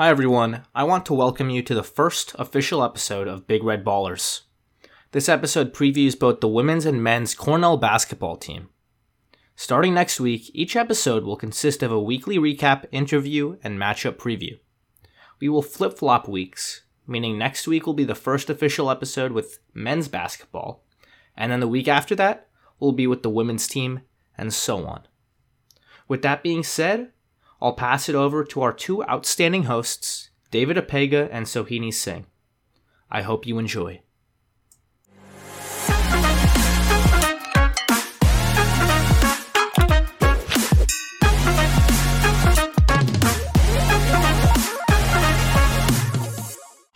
Hi, everyone. I want to welcome you to the first official episode of Big Red Ballers. This episode previews both the women's and men's Cornell basketball team. Starting next week, each episode will consist of a weekly recap, interview, and matchup preview. We will flip flop weeks, meaning next week will be the first official episode with men's basketball, and then the week after that will be with the women's team, and so on. With that being said, I'll pass it over to our two outstanding hosts, David Epega and Sohini Singh. I hope you enjoy.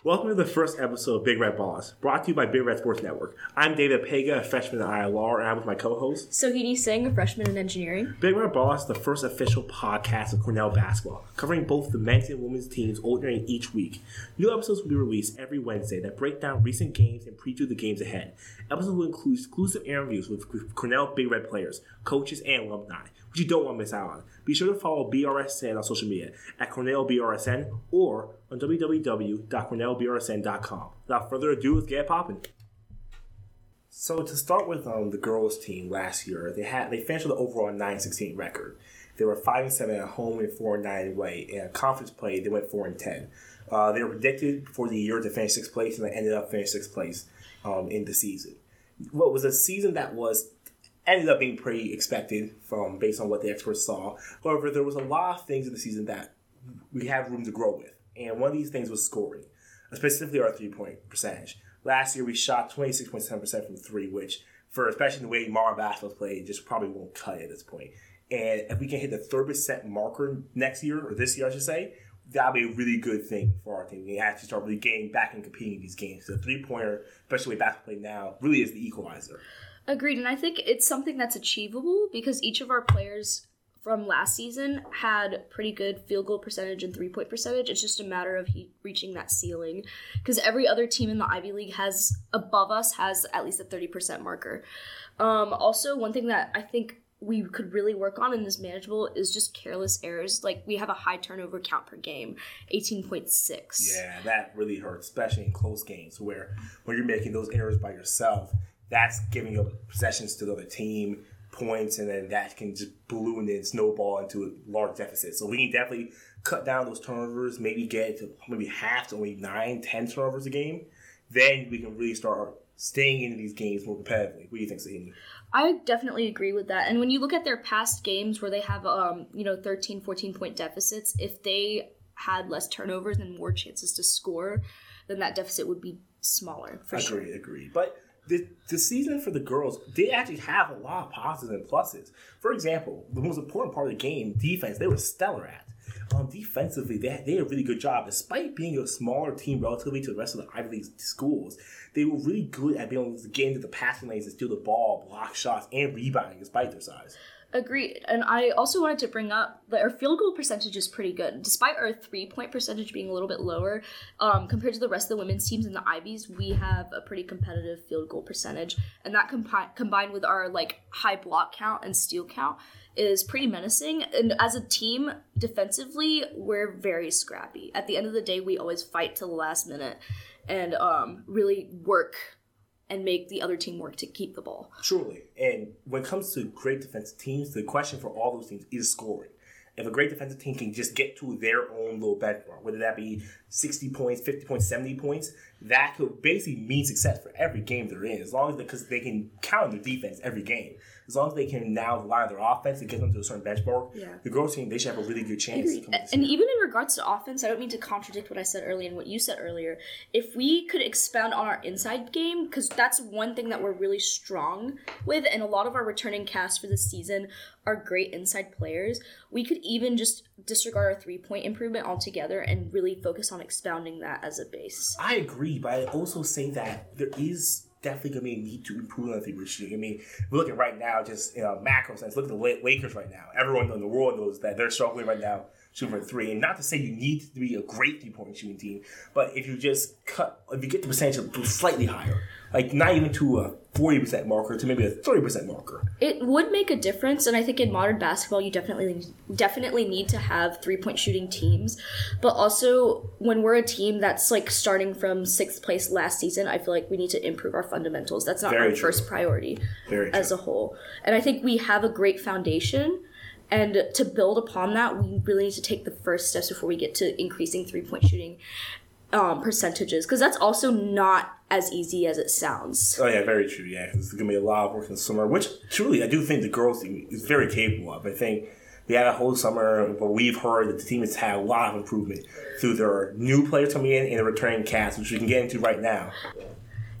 Welcome to the first episode of Big Red Ballers, brought to you by Big Red Sports Network. I'm David Epega, a freshman at ILR, and I'm with my co-host Sohini Singh, a freshman in engineering. Big Red Ballers is the first official podcast of Cornell basketball, covering both the men's and women's teams alternating each week. New episodes will be released every Wednesday that break down recent games and preview the games ahead. Episodes will include exclusive interviews with Cornell Big Red players, coaches, and alumni, you don't want to miss out on. Be sure to follow BRSN on social media at Cornell BRSN or on www.cornellbrsn.com. Without further ado, let's get popping. So to start with, um, the girls' team last year, they had they finished with an overall 9-16 record. They were five and seven at home and four and nine away. In conference play, they went four and ten. Uh, they were predicted for the year to finish sixth place, and they ended up finishing sixth place um, in the season. What was a season that was ended up being pretty expected from based on what the experts saw. However, there was a lot of things in the season that we have room to grow with, and one of these things was scoring, specifically our three point percentage. Last year, we shot twenty six point seven percent from three, which for especially the way Mara basketball played, just probably won't cut it at this point. And if we can hit the thirty percent marker next year or this year, I should say, that'll be a really good thing for our team. We actually start really getting back and competing in these games. The three pointer, especially the way basketball play now, really is the equalizer. Agreed, and I think it's something that's achievable because each of our players from last season had pretty good field goal percentage and three point percentage. It's just a matter of he reaching that ceiling because every other team in the Ivy League has above us has at least a thirty percent marker. Um, also, one thing that I think we could really work on and is manageable is just careless errors. Like we have a high turnover count per game, eighteen point six. Yeah, that really hurts, especially in close games where when you're making those errors by yourself that's giving your possessions to the other team points, and then that can just balloon and snowball into a large deficit. So we can definitely cut down those turnovers, maybe get to maybe half to only nine, ten turnovers a game. Then we can really start staying in these games more competitively. What do you think, Sohini? I definitely agree with that. And when you look at their past games where they have, um, you know, 13, 14 point deficits, if they had less turnovers and more chances to score, then that deficit would be smaller. For agree, sure. agree. But the, the season for the girls, they actually have a lot of positives and pluses. For example, the most important part of the game, defense, they were stellar at. Um, defensively, they, they did a really good job. Despite being a smaller team relatively to the rest of the Ivy League schools, they were really good at being able to get into the passing lanes and steal the ball, block shots, and rebounding despite their size. Agreed. And I also wanted to bring up that our field goal percentage is pretty good. Despite our three point percentage being a little bit lower, um, compared to the rest of the women's teams in the Ivies, we have a pretty competitive field goal percentage. And that compi- combined with our like high block count and steal count is pretty menacing. And as a team, defensively, we're very scrappy. At the end of the day, we always fight till the last minute and um, really work and make the other team work to keep the ball. Truly. And when it comes to great defensive teams, the question for all those teams is scoring. If a great defensive team can just get to their own little benchmark, whether that be 60 points, 50 points, 70 points, that could basically mean success for every game they're in, as long as because they, can count on their defense every game as long as they can now rely on their offense and get them to a certain benchmark, Yeah. the girls team they should have a really good chance. to come to And even in regards to offense, I don't mean to contradict what I said earlier and what you said earlier. If we could expound on our inside game, because that's one thing that we're really strong with, and a lot of our returning cast for this season are great inside players, we could even just disregard our three point improvement altogether and really focus on expounding that as a base. I agree, but I also say that there is definitely going to need to improve on the three shooting. I mean, we're looking right now, just in a macro sense. Look at the Lakers right now. Everyone in the world knows that they're struggling right now shooting for three. And not to say you need to be a great three point shooting team, but if you just cut, if you get the percentage slightly higher, like not even to a 40% marker to maybe a 30% marker. It would make a difference, and I think in modern basketball, you definitely definitely need to have three point shooting teams. But also, when we're a team that's like starting from sixth place last season, I feel like we need to improve our fundamentals. That's not Very our true. first priority Very as a whole. And I think we have a great foundation. And to build upon that, we really need to take the first steps before we get to increasing three point shooting um, percentages, because that's also not as easy as it sounds. Oh yeah, very true. Yeah, 'cause it's gonna be a lot of work in the summer, which truly I do think the girls is very capable of. I think they had a whole summer, but we've heard that the team has had a lot of improvement through their new players coming in and the returning cast, which we can get into right now.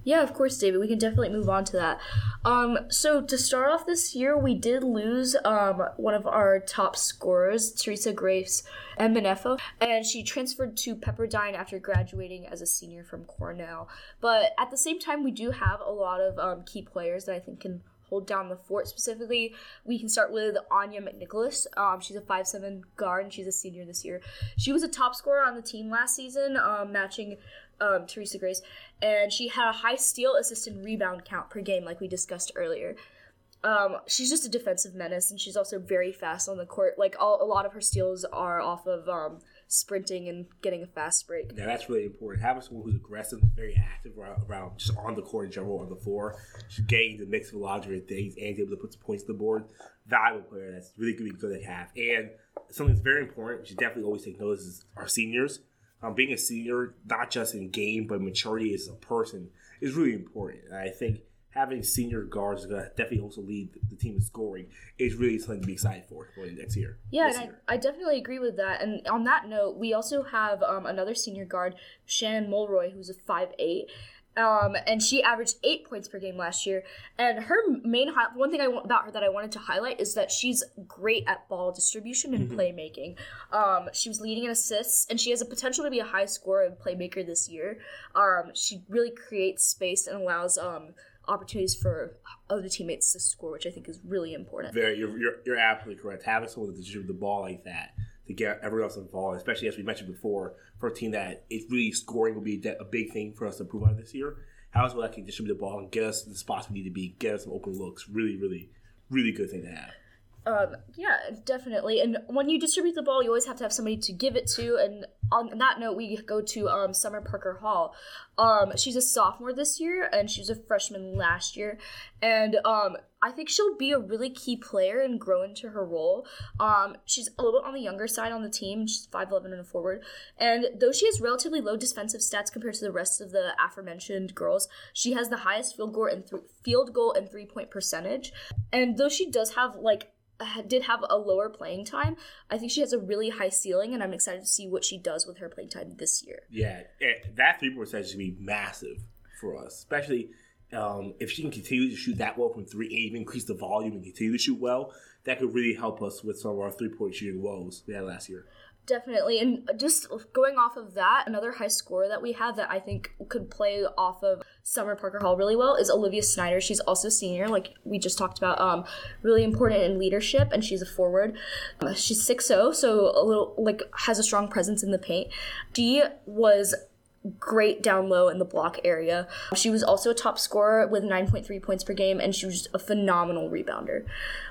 Yeah, of course, David. We can definitely move on to that. Um, so to start off this year, we did lose um, one of our top scorers, Teresa Grace Mbanefo, and she transferred to Pepperdine after graduating as a senior from Cornell. But at the same time, we do have a lot of um, key players that I think can hold down the fort. Specifically, we can start with Anya McNicholas. Um, she's a five seven guard, and she's a senior this year. She was a top scorer on the team last season, um, matching um, Teresa Grace, and she had a high steal, assist, and rebound count per game, like we discussed earlier. Um, she's just a defensive menace, and she's also very fast on the court. Like all, a lot of her steals are off of um, sprinting and getting a fast break. Yeah, that's really important. Having someone who's aggressive, very active around, around just on the court in general, on the floor, she's getting the mix of a lot of different things and able to put some points on the board. Valuable player that's really good, good to have. And something that's very important, should definitely always take notice is our seniors. Um, being a senior, not just in game, but maturity as a person, is really important. And I think having senior guards is going to definitely also lead the team in scoring is really something to be excited for going next year. Yeah, and year. I, I definitely agree with that. And on that note, we also have um, another senior guard, Shannon Mulroy, who's a five eight. Um, and she averaged eight points per game last year. And her main hi- one thing I want about her that I wanted to highlight is that she's great at ball distribution and playmaking. Um, she was leading in assists, and she has a potential to be a high scorer and playmaker this year. Um, she really creates space and allows um, opportunities for other teammates to score, which I think is really important. Very, you're, you're, you're absolutely correct. Having someone to distribute the ball like that to get everyone else involved, especially as we mentioned before, for a team that it's really scoring will be a big thing for us to improve on this year. How is someone that can distribute the ball and get us the spots we need to be, get us some open looks, really, really, really good thing to have. Um, yeah, definitely. And when you distribute the ball, you always have to have somebody to give it to. And on that note, we go to um, Summer Parker Hall. Um, she's a sophomore this year, and she was a freshman last year. And um, I think she'll be a really key player and grow into her role. Um, she's a little bit on the younger side on the team. She's 5'11 and a forward. And though she has relatively low defensive stats compared to the rest of the aforementioned girls, she has the highest field goal and th- field goal and three point percentage. And though she does have like did have a lower playing time. I think she has a really high ceiling, and I'm excited to see what she does with her playing time this year. Yeah, eh, that three point percentage to be massive for us, especially um, if she can continue to shoot that well from three, and even increase the volume and continue to shoot well. That could really help us with some of our three point shooting woes we had last year. Definitely, and just going off of that, another high scorer that we have that I think could play off of Summer Parker Hall really well is Olivia Snyder. She's also senior, like we just talked about, um, really important in leadership, and she's a forward. Uh, she's 6'0", so a little like has a strong presence in the paint. She was great down low in the block area. She was also a top scorer with 9.3 points per game, and she was a phenomenal rebounder,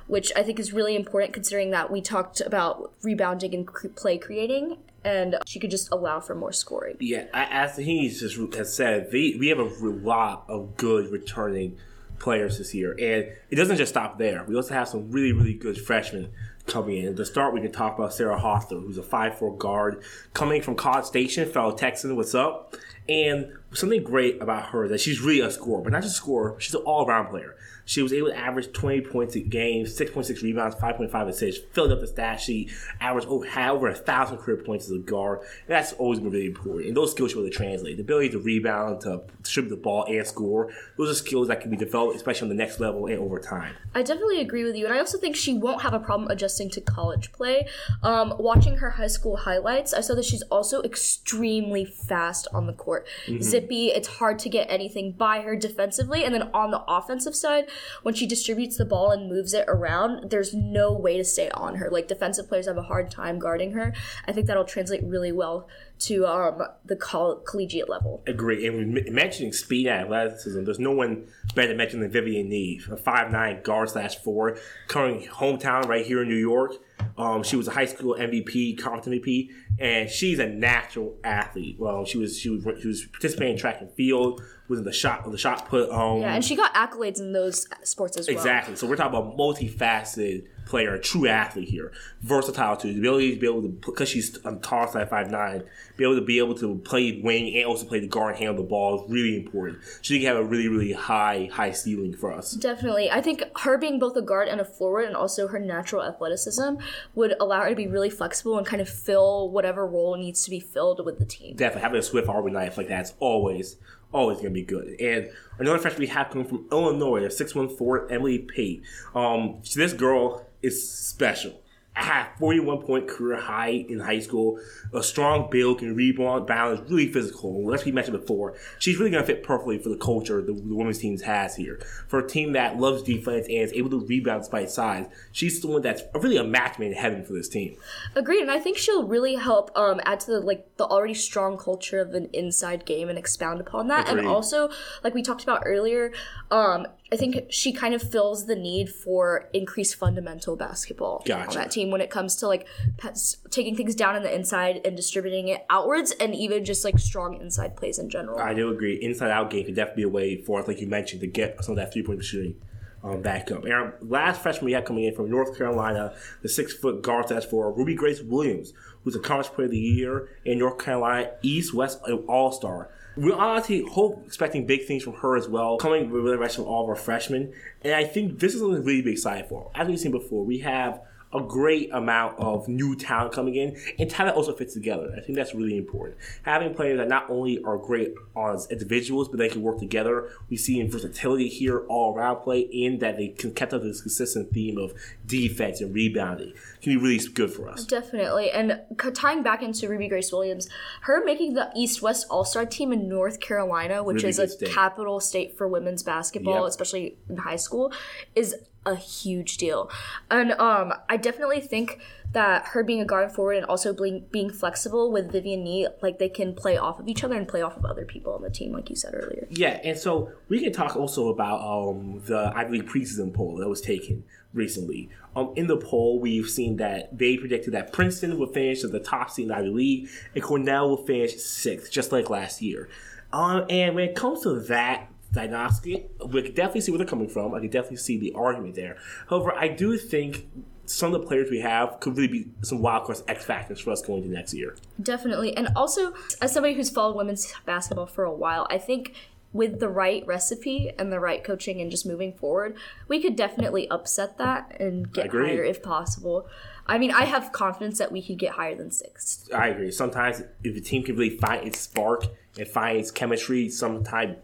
which I think is really important considering that we talked about rebounding and play creating, and she could just allow for more scoring. Yeah, as he just has said, they, we have a lot of good returning players this year, and it doesn't just stop there. We also have some really, really good freshmen coming in. At the start, we can talk about Sarah Hofstra, who's a 5'4 guard coming from College Station, fellow Texan. What's up? And something great about her that she's really a scorer, but not just a scorer, she's an all around player. She was able to average 20 points a game, 6.6 rebounds, 5.5 assists, filled up the stat sheet, averaged over, had over a thousand career points as a guard. That's always been really important. And those skills should really translate. The ability to rebound, to distribute the ball, and score, those are skills that can be developed, especially on the next level and over time. I definitely agree with you, and I also think she won't have a problem adjusting to college play. Um, watching her high school highlights, I saw that she's also extremely fast on the court. Zippy, it's hard to get anything by her defensively, and then on the offensive side, when she distributes the ball and moves it around, there's no way to stay on her. Like defensive players have a hard time guarding her. I think that'll translate really well to um, the coll- collegiate level. Agree. And mentioning speed and athleticism, there's no one better to mention than Vivian Neave, a five nine guard slash four, coming hometown right here in New York. Um, she was a high school MVP, conference MVP, and she's a natural athlete. Well, she was she was she was participating in track and field, was in the shot the shot put. Um, Yeah, and she got accolades in those sports as well. Exactly. So we're talking about multifaceted player, a true athlete here, versatile too. The ability to be able to, because she's um, tall, size five nine, be able to be able to play wing and also play the guard and handle the ball is really important. She can have a really really high high ceiling for us. Definitely. I think her being both a guard and a forward and also her natural athleticism would allow her to be really flexible and kind of fill whatever role needs to be filled with the team. Definitely having a swift arbor knife like that's always always going to be good. And another freshman we have coming from Illinois, a 6'1", Emily Pate. Um, this girl is special. I have 41 point career high in high school, a strong build, can rebound, balance, really physical. As we mentioned before, she's really going to fit perfectly for the culture the, the women's team has here. For a team that loves defense and is able to rebound despite size, she's the one that's really a match made in heaven for this team. Agreed, and I think she'll really help um, add to the like the already strong culture of an inside game and expound upon that. Agreed. And also, like we talked about earlier, um, I think she kind of fills the need for increased fundamental basketball Gotcha. on that team when it comes to like pass, taking things down in the inside and distributing it outwards, and even just like strong inside plays in general. I do agree. Inside out game could definitely be a way for us, like you mentioned, to get some of that three point shooting um, back up. And our last freshman we have coming in from North Carolina, the six foot guard that's for Ruby Grace Williams, who's a conference player of the year in North Carolina East West All Star. We're honestly hope expecting big things from her as well, coming with the rest of all of our freshmen. And I think this is something really be excited for. As we've seen before, we have a great amount of new talent coming in, and talent also fits together. I think that's really important. Having players that not only are great as individuals, but they can work together. We see in versatility here all around play, and that they can kept up this consistent theme of defense and rebounding. Can be really good for us. Definitely. And tying back into Ruby Grace Williams, her making the East West All Star team in North Carolina, which is a state. capital state for women's basketball, Yep. especially in high school, is a huge deal. And um, I definitely think that her being a guard forward and also being, being flexible with Vivian Nee, like they can play off of each other and play off of other people on the team, like you said earlier. Yeah, and so we can talk also about um, the Ivy League preseason poll that was taken recently. Um, in the poll, we've seen that they predicted that Princeton would finish as the top seed in the Ivy League, and Cornell will finish sixth, just like last year. Um, and when it comes to that diagnostic, we can definitely see where they're coming from. I can definitely see the argument there. However, I do think some of the players we have could really be some wild cards, X factors for us going to next year. Definitely. And also, as somebody who's followed women's basketball for a while, I think with the right recipe and the right coaching and just moving forward, we could definitely upset that and get higher if possible. I mean, I have confidence that we could get higher than sixth. I agree. Sometimes if a team can really find its spark and find its chemistry sometime,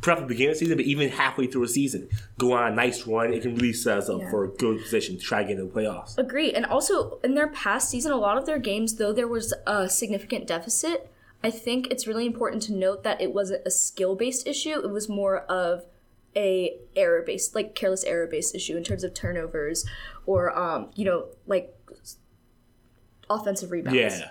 the beginning of the season, but even halfway through a season, go on a nice run, it can really set us up Yeah. for a good position to try to get into the playoffs. Agree. And also, in their past season, a lot of their games, though there was a significant deficit, I think it's really important to note that it wasn't a skill based issue. It was more of a error based, like careless error based issue in terms of turnovers or, um, you know, like offensive rebounds. Yeah.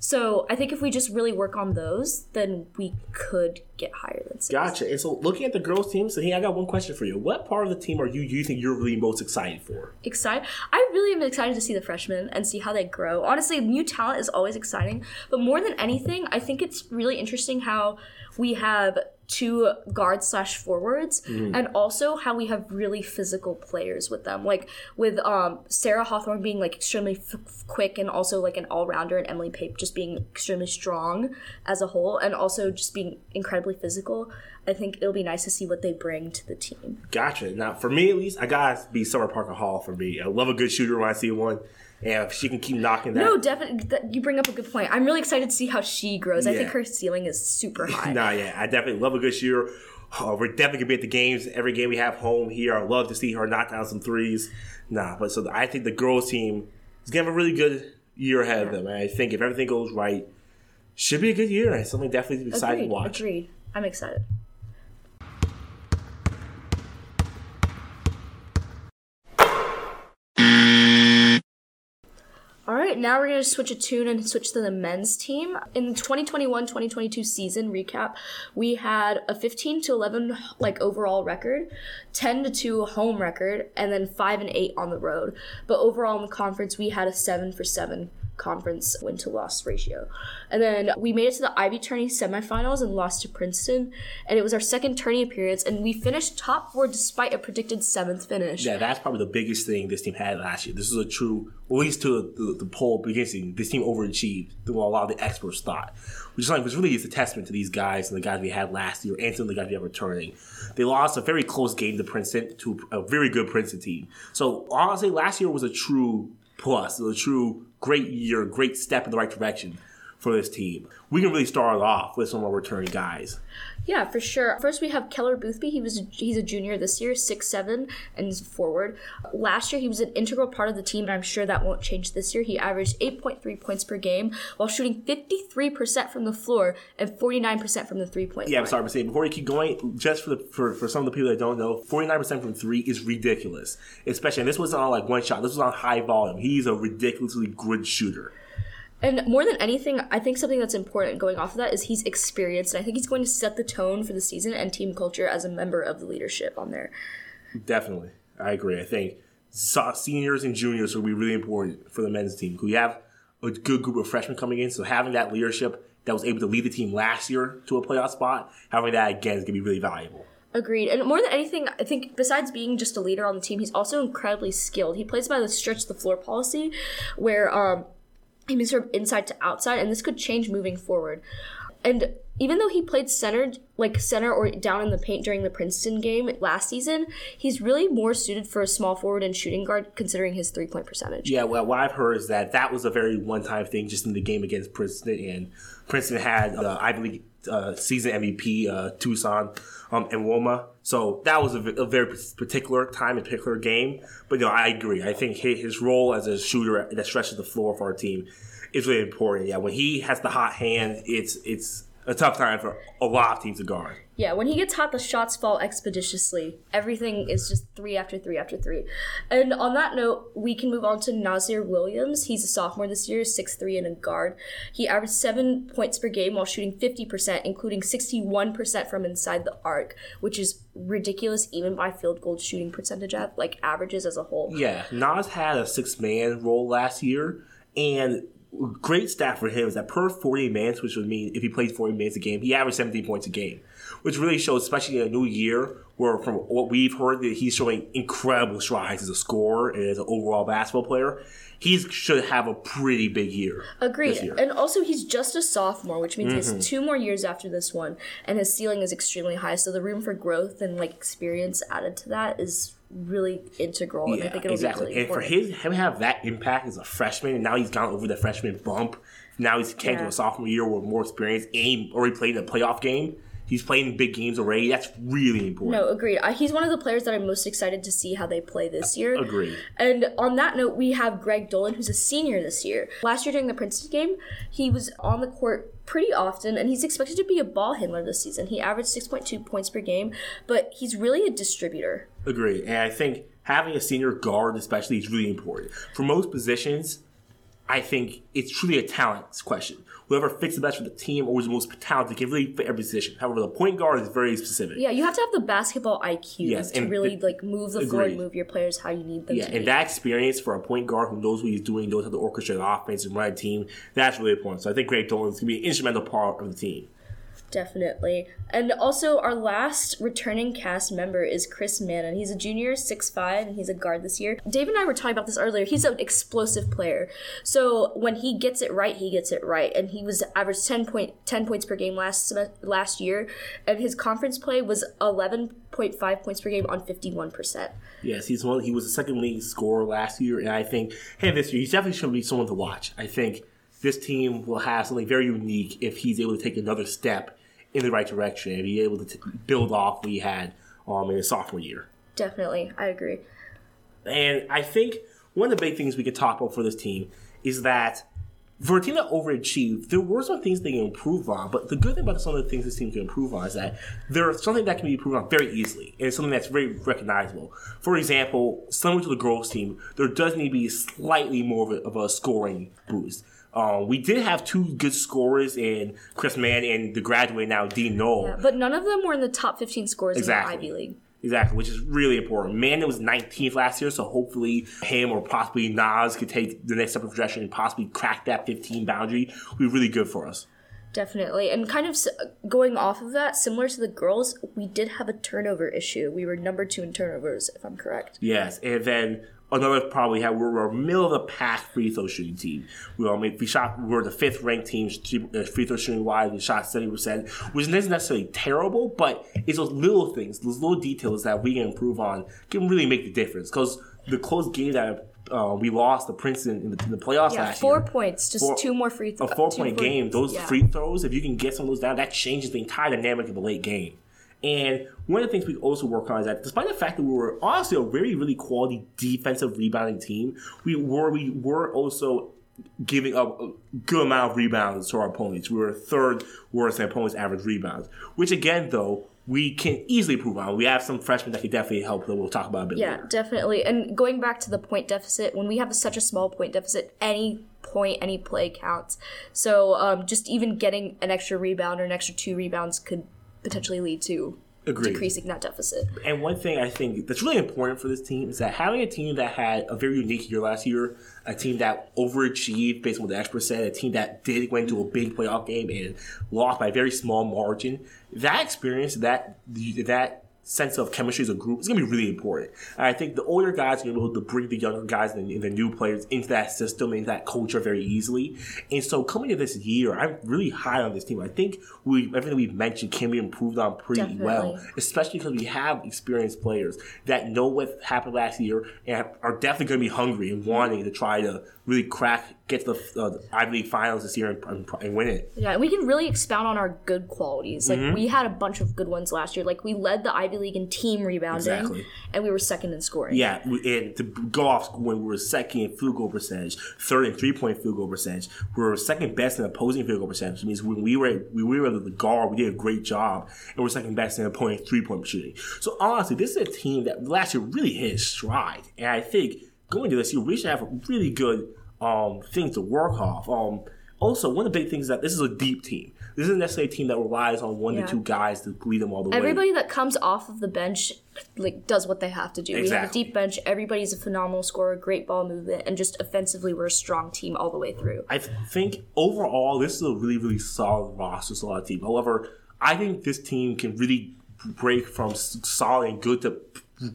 So I think if we just really work on those, then we could get higher than six. Gotcha. And so looking at the girls' team, so hey, I got one question for you. What part of the team are you you think you're really most excited for? excited. I really am excited to see the freshmen and see how they grow. Honestly, new talent is always exciting, but more than anything, I think it's really interesting how we have two guards slash forwards and also how we have really physical players with them. Like with um sarah hofstra being like extremely f- f- quick and also like an all-rounder and emily pape just being extremely strong as a whole and also just being incredibly physical i think it'll be nice to see what they bring to the team Gotcha. Now, for me at least, I gotta be Summer Parker Hall for me. I love a good shooter when I see one, and if she can keep knocking that. No, definitely. That, you bring up a good point. I'm really excited to see how she grows. I think her ceiling is super high. Nah, yeah, I definitely love a good shooter. Oh, we're definitely gonna be at the games every game we have home here. I love to see her knock down some threes. Nah, but so I think the girls team is gonna have a really good year ahead of them. And I think if everything goes right, should be a good year. It's something definitely to be excited agreed. to watch. Agreed. I'm excited. Right, now we're going to switch a tune and switch to the men's team. In the 2021-2022 season recap, we had a 15 to 11 like overall record, 10 to 2 home record, and then 5 and 8 on the road. But overall in the conference, we had a 7 for 7 conference win to loss ratio. And then we made it to the Ivy Tourney semifinals and lost to Princeton. And it was our second tourney appearance, and we finished top four despite a predicted seventh finish. Yeah, that's probably the biggest thing this team had last year. This is a true, at least to the, the poll beginning, this team overachieved what a lot of the experts thought. Which is like, which really is a testament to these guys and the guys we had last year and to the guys we have returning. They lost a very close game to Princeton, to a very good Princeton team. So honestly, last year was a true plus, a true great year, great step in the right direction for this team. We can really start off with some of our returning guys. Yeah, for sure. First, we have Keller Boothby. He was he's a junior this year, six seven, and he's forward. Last year, he was an integral part of the team, and I'm sure that won't change this year. He averaged eight point three points per game while shooting fifty three percent from the floor and forty nine percent from the three point. Yeah, line. I'm sorry, but say before you keep going, just for the for, for some of the people that don't know, 49 percent from three is ridiculous. Especially, and this wasn't on like one shot. This was on high volume. He's a ridiculously good shooter. And more than anything, I think something that's important going off of that is he's experienced. And I think he's going to set the tone for the season and team culture as a member of the leadership on there. Definitely, I agree. I think seniors and juniors will be really important for the men's team. We have a good group of freshmen coming in, so having that leadership that was able to lead the team last year to a playoff spot, having that again is going to be really valuable. Agreed. And more than anything, I think besides being just a leader on the team, he's also incredibly skilled. He plays by the stretch the floor policy, where um, he moves from inside to outside, and this could change moving forward. And even though he played center, like center or down in the paint during the Princeton game last season, he's really more suited for a small forward and shooting guard, considering his three point percentage. Yeah, well, what I've heard is that that was a very one time thing just in the game against Princeton, and Princeton had the Ivy League uh, season MVP, uh, Tosan um, and Woma. So that was a very particular time and particular game. But no, I agree. I think his role as a shooter that stretches the floor for our team is really important. Yeah, when he has the hot hand, it's it's a tough time for a lot of teams to guard. Yeah, when he gets hot, the shots fall expeditiously. Everything is just three after three after three. And on that note, we can move on to Nazir Williams. He's a sophomore this year, 6'3 and a guard. He averaged seven points per game while shooting 50%, including 61% from inside the arc, which is ridiculous even by field goal shooting percentage, like averages as a whole. Yeah, Nas had a six man role last year, and great stat for him is that per 40 minutes, which would mean if he plays 40 minutes a game, he averaged 17 points a game, which really shows, especially in a new year, where from what we've heard, that he's showing incredible strides as a scorer and as an overall basketball player. He should have a pretty big year. Agreed. year. And also, he's just a sophomore, which means he has mm-hmm. two more years after this one, and his ceiling is extremely high. So the room for growth and like experience added to that is really integral, and I think it'll exactly. be really and for his him to have that impact as a freshman, and now he's gone over the freshman bump. Now he's came to a sophomore year with more experience. And already played in a playoff game. He's playing big games already. That's really important. no, agreed. He's one of the players that I'm most excited to see how they play this year. Agreed. And on that note, we have Greg Dolan, who's a senior this year. Last year during the Princeton game, he was on the court pretty often, and he's expected to be a ball handler this season. He averaged 6.2 points per game, but he's really a distributor. Agree. And I think having a senior guard, especially, is really important. For most positions, I think it's truly a talent question. Whoever fits the best for the team or is the most talented can really fit every position. However, the point guard is very specific. Yeah, you have to have the basketball IQ Yes, to and really the- like move the floor and move your players how you need them Yeah, to. be. and that experience for a point guard who knows what he's doing, knows how to orchestrate the offense and run a team, that's really important. So I think Greg Dolan is going to be an instrumental part of the team. Definitely. And also, our last returning cast member is Chris Manon. He's a junior, 6'5, and he's a guard this year. Dave and I were talking about this earlier. He's an explosive player. So when he gets it right, he gets it right. And he was averaged 10, point, 10 points per game last last year. And his conference play was 11.5 points per game on 51%. Yes, he's one. He was a second leading scorer last year, and I think, hey, this year he's definitely going to be someone to watch. I think this team will have something very unique if he's able to take another step in the right direction and be able to t- build off what he had um, in his sophomore year. Definitely. I agree. And I think one of the big things we could talk about for this team is that for a team that overachieved, there were some things they can improve on. But the good thing about some of the things this team can improve on is that there's something that can be improved on very easily, and it's something that's very recognizable. For example, similar to the girls' team, there does need to be slightly more of a, of a scoring boost. Um, we did have two good scorers in Chris Mann and the graduate now Dean Noll. Yeah, but none of them were in the top 15 scores Exactly. in the Ivy League. Exactly, which is really important. Mann was 19th last year, so hopefully him or possibly Nas could take the next step of progression and possibly crack that 15 boundary. Would be really good for us. Definitely. And kind of going off of that, similar to the girls, we did have a turnover issue. We were number two in turnovers, if I'm correct. Yes, and then another problem we had we were a middle of the pack free throw shooting team. We were, we shot we were the fifth ranked team uh, free throw shooting wise. We shot seventy percent, which isn't necessarily terrible, but it's those little things, those little details that we can improve on can really make the difference. Because the close game that uh, we lost to Princeton in the, in the playoffs Yeah, last four year. points, just Four- two more free throws. a four point game, those free throws, if you can get some of those down, that changes the entire dynamic of the late game. And one of the things we also work on is that despite the fact that we were honestly a very, really quality defensive rebounding team, we were we were also giving up a good amount of rebounds to our opponents. We were third worst in opponents' average rebounds. Which again though, we can easily improve on. We have some freshmen that could definitely help that we'll talk about a bit Yeah, later. definitely. And going back to the point deficit, when we have such a small point deficit, any point, any play counts. So um, just even getting an extra rebound or an extra two rebounds could potentially lead to Agreed. decreasing that deficit. And one thing I think that's really important for this team is that having a team that had a very unique year last year, a team that overachieved based on what the experts said, a team that did went to a big playoff game and lost by a very small margin, that experience, that that sense of chemistry as a group is going to be really important. And I think the older guys are going to be able to bring the younger guys and, and the new players into that system, into that culture very easily. And so coming to this year, I'm really high on this team. I think we everything we've mentioned can be improved on pretty well especially because we have experienced players that know what happened last year and are definitely going to be hungry and wanting to try to really crack, get to the uh, Ivy League finals this year and, and, and win it. Yeah, and we can really expound on our good qualities. Like Mm-hmm. we had a bunch of good ones last year. Like we led the Ivy League in team rebounding, Exactly. and we were second in scoring. Yeah, and to go off when we were second in field goal percentage, third in three point field goal percentage, we were second best in opposing field goal percentage. Which means when we were we were the guard, we did a great job, and we're second best in opponent three point shooting. So honestly, this is a team that last year really hit its stride, and I think going to this year we should have a really good um thing to work off. Um, also one of the big things is that this is a deep team. This isn't necessarily a team that relies on one Yeah. to two guys to lead them all the way. Everybody that comes off of the bench like does what they have to do. We have a deep bench. Everybody's a phenomenal scorer, great ball movement, and just offensively, we're a strong team all the way through. I th- think overall this is a really really solid roster, solid team. However, I think this team can really break from solid and good to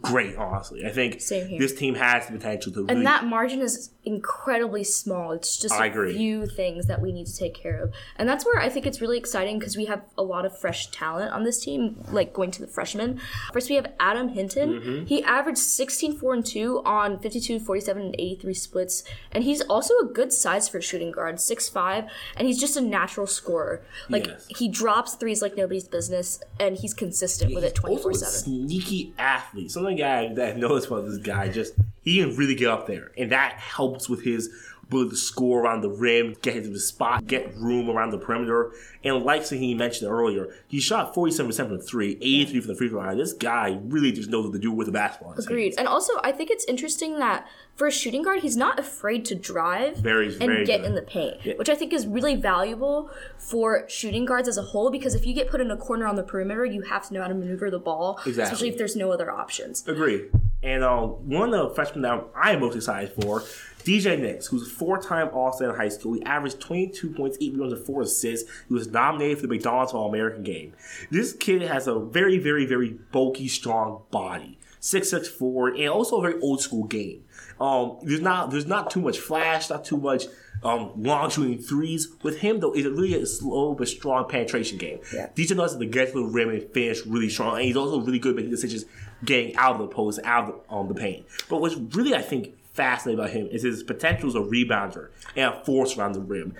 great. Honestly, I think this team has the potential to really. And that margin is incredibly small. It's just I a agree. few things that we need to take care of. And that's where I think it's really exciting because we have a lot of fresh talent on this team, like going to the freshmen. First, we have Adam Hinton. Mm-hmm. He averaged 16, 4, and 2 on 52, 47, and 83 splits. And he's also a good size for a shooting guard, 6'5, and he's just a natural scorer. Like, Yes. he drops threes like nobody's business, and he's consistent with it He's also 24 7. sneaky athlete. Something I that noticed about this guy just he can really get up there, and that helps with his to score around the rim, get into the spot, get room around the perimeter. And like he mentioned earlier, he shot forty seven percent from three, 83 from the free throw line. This guy really just knows what to do with the basketball. Agreed. hands. And also, I think it's interesting that for a shooting guard, he's not afraid to drive Very, and very get good. in the paint, which I think is really valuable for shooting guards as a whole. Because if you get put in a corner on the perimeter, you have to know how to maneuver the ball, Exactly. especially if there's no other options. Agree. And um, one of the freshmen that I am most excited for, DJ Nix, who's a four-time All-Star in high school. He averaged 22 points, 8 rebounds, and 4 assists. He was nominated for the McDonald's All-American game. This kid has a very, very, very bulky, strong body. 6'6", and also a very old-school game. Um, there's not there's not too much flash, not too much um, long shooting threes. With him though, it's really a slow but strong penetration game. Yeah. DJ knows how to get to the rim and finish really strong, and he's also really good at making decisions, getting out of the post, out of the, um, the paint. But what's really I think fascinating about him is his potential as a rebounder and a force around the rim.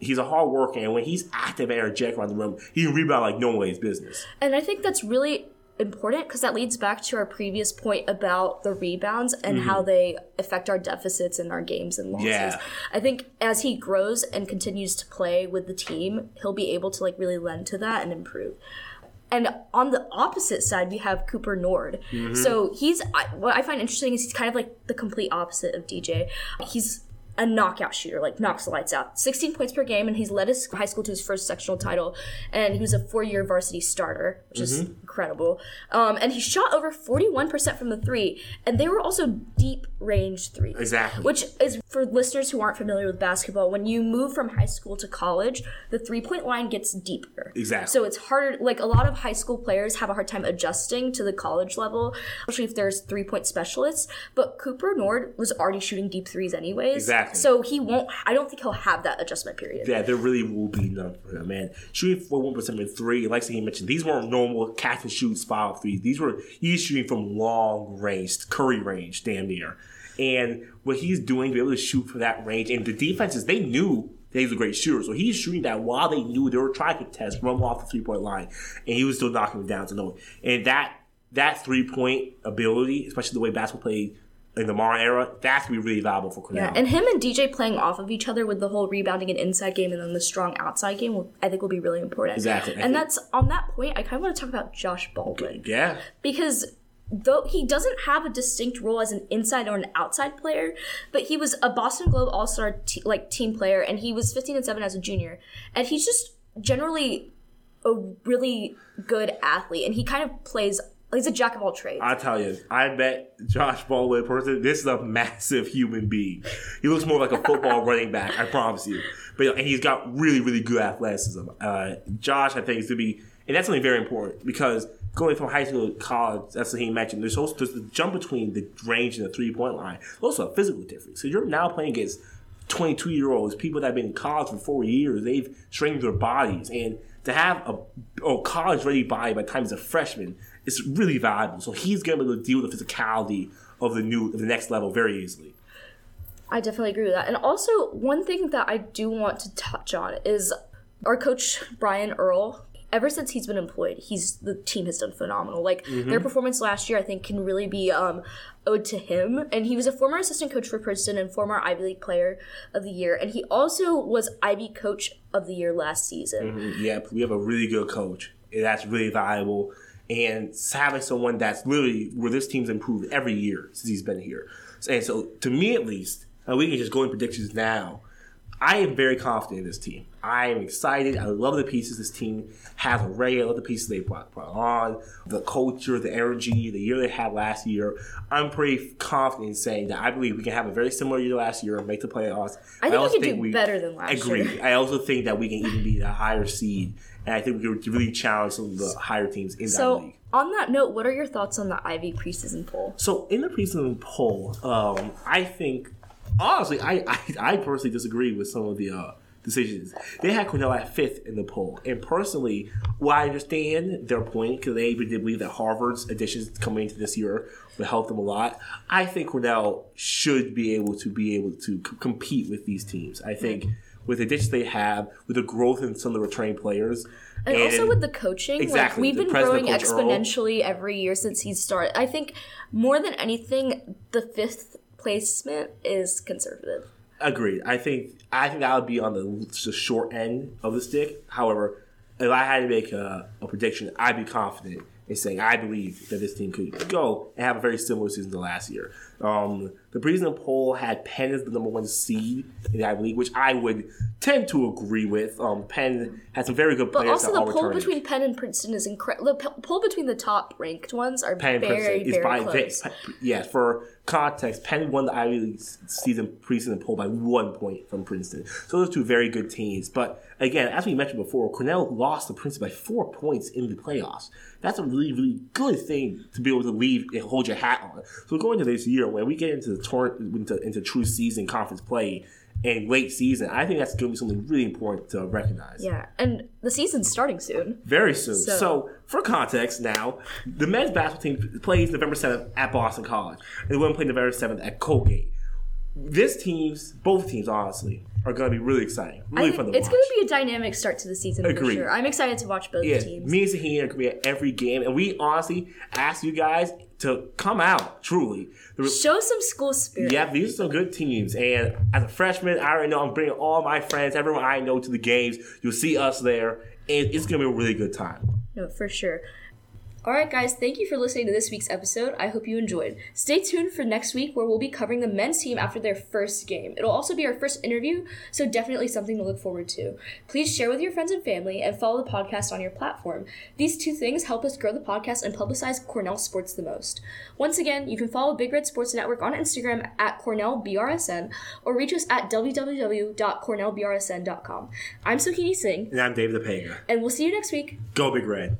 He's a hard worker, and when he's active and energetic around the rim, he can rebound like no one's business. And I think that's really important because that leads back to our previous point about the rebounds and Mm-hmm. how they affect our deficits in our games and losses. Yeah. I think as he grows and continues to play with the team, he'll be able to like really lend to that and improve. And on the opposite side, we have Cooper Noard. Mm-hmm. So he's I, what I find interesting is he's kind of like the complete opposite of DJ. He's a knockout shooter, like knocks the lights out. 16 points per game, and he's led his high school to his first sectional title. And he was a four-year varsity starter, which is Mm-hmm. incredible. Um, and he shot over 41% from the three, and they were also deep range threes. Exactly. Which is for listeners who aren't familiar with basketball. When you move from high school to college, the three-point line gets deeper. Exactly. So it's harder. Like a lot of high school players have a hard time adjusting to the college level, especially if there's three point specialists. But Cooper Noard was already shooting deep threes anyways. Exactly. So he won't. I don't think he'll have that adjustment period. Yeah, there really will be none for him, man. Shooting for one percent from three, like he mentioned, these weren't normal catch and shoot spot threes. These were he's shooting from long range, Curry range, damn near. And what he's doing, to be able to shoot for that range, and the defenses they knew that he was a great shooter, so he's shooting that while they knew they were trying to test, run off the three point line, and he was still knocking them down to no. one. And that that three point ability, especially the way basketball played in the Mara era, that gonna be really valuable for Cornell. Yeah, and him and DJ playing off of each other with the whole rebounding and inside game, and then the strong outside game, will, I think will be really important. Exactly, And that's on that point. I kind of want to talk about Josh Baldwin. yeah. because though he doesn't have a distinct role as an inside or an outside player, but he was a Boston Globe All Star te- like team player, and he was 15 and seven as a junior, and he's just generally a really good athlete, and he kind of plays. He's a jack of all trades. I tell you, I met Josh Baldwin in person. This is a massive human being. He looks more like a football running back. I promise you. But and he's got really, really good athleticism. Uh, Josh, I think, is to be, and that's something very important because going from high school to college, that's what he mentioned. There's also there's the jump between the range and the three point line. There's also a physical difference. So you're now playing against 22 year olds, people that have been in college for four years. They've strengthened their bodies, and to have a, a college ready body by the time he's a freshman is really valuable. So he's going to be able to deal with the physicality of the new, of the next level very easily. I definitely agree with that. And also, one thing that I do want to touch on is our coach Brian Earl. Ever since he's been employed, he's the team has done phenomenal. Like their performance last year, I think can really be um, owed to him. And he was a former assistant coach for Princeton and former Ivy League Player of the Year. And he also was Ivy Coach of the Year last season. Yeah, we have a really good coach. That's really valuable. And having someone that's literally where this team's improved every year since he's been here. And so, to me at least, and we can just go in predictions now. I am very confident in this team. I am excited. I love the pieces this team has already. I love the pieces they brought, brought on, the culture, the energy, the year they had last year. I'm pretty confident in saying that I believe we can have a very similar year last year and make the playoffs. I think we also can do better than last agree. year. Agree. I also think that we can even be the higher seed, and I think we can really challenge some of the higher teams in that So, league. on that note, what are your thoughts on the Ivy preseason poll? So in the preseason poll, um, I think honestly, I, I I personally disagree with some of the uh, decisions. They had Cornell at fifth in the poll, and personally, while I understand their point because they did believe that Harvard's additions coming into this year would help them a lot, I think Cornell should be able to be able to c- compete with these teams. I think. With the additions they have, with the growth in some of the returning players, And, also with the coaching, Exactly, like we've been growing Coach Earl. exponentially every year since he started. I think more than anything, the fifth placement is conservative. Agreed. I think I think that would be on the, the short end of the stick. However, if I had to make a, a prediction, I'd be confident in saying I believe that this team could go and have a very similar season to last year. Um, the preseason poll had Penn as the number one seed in the Ivy League, which I would tend to agree with. Um, Penn had some very good players. But also, the poll between Penn and Princeton is incredible. The poll between the top ranked ones are Penn very, Princeton is very by close. Penn- yeah. For context, Penn won the Ivy League season preseason poll by one point from Princeton. So those two very good teams. But again, as we mentioned before, Cornell lost to Princeton by four points in the playoffs. That's a really, really good thing to be able to leave and hold your hat on. So going into this year, when we get into the tournament, into, into true season conference play and late season, I think that's going to be something really important to recognize. Yeah, and the season's starting soon. Very soon. So, So- for context, now the men's basketball team plays November seventh at Boston College, and the women play November seventh at Colgate. This teams, both teams, honestly, are going to be really exciting. Really fun to it's watch. going to be a dynamic start to the season for Agreed. sure. I'm excited to watch both Yeah, teams. me and Zaheen are going to be at every game, and we honestly ask you guys to come out. Truly, Show some school spirit. yeah, these are some good teams. And as a freshman, I already know I'm bringing all my friends, everyone I know, to the games. You'll see us there, and it's going to be a really good time. No, for sure. All right, guys, thank you for listening to this week's episode. I hope you enjoyed. Stay tuned for next week where we'll be covering the men's team after their first game. It'll also be our first interview, so definitely something to look forward to. Please share with your friends and family and follow the podcast on your platform. These two things help us grow the podcast and publicize Cornell sports the most. Once again, you can follow Big Red Sports Network on Instagram at CornellBRSN or reach us at www.cornellbrsn.com. I'm Sohini Singh, And I'm David Epega. and we'll see you next week. Go Big Red.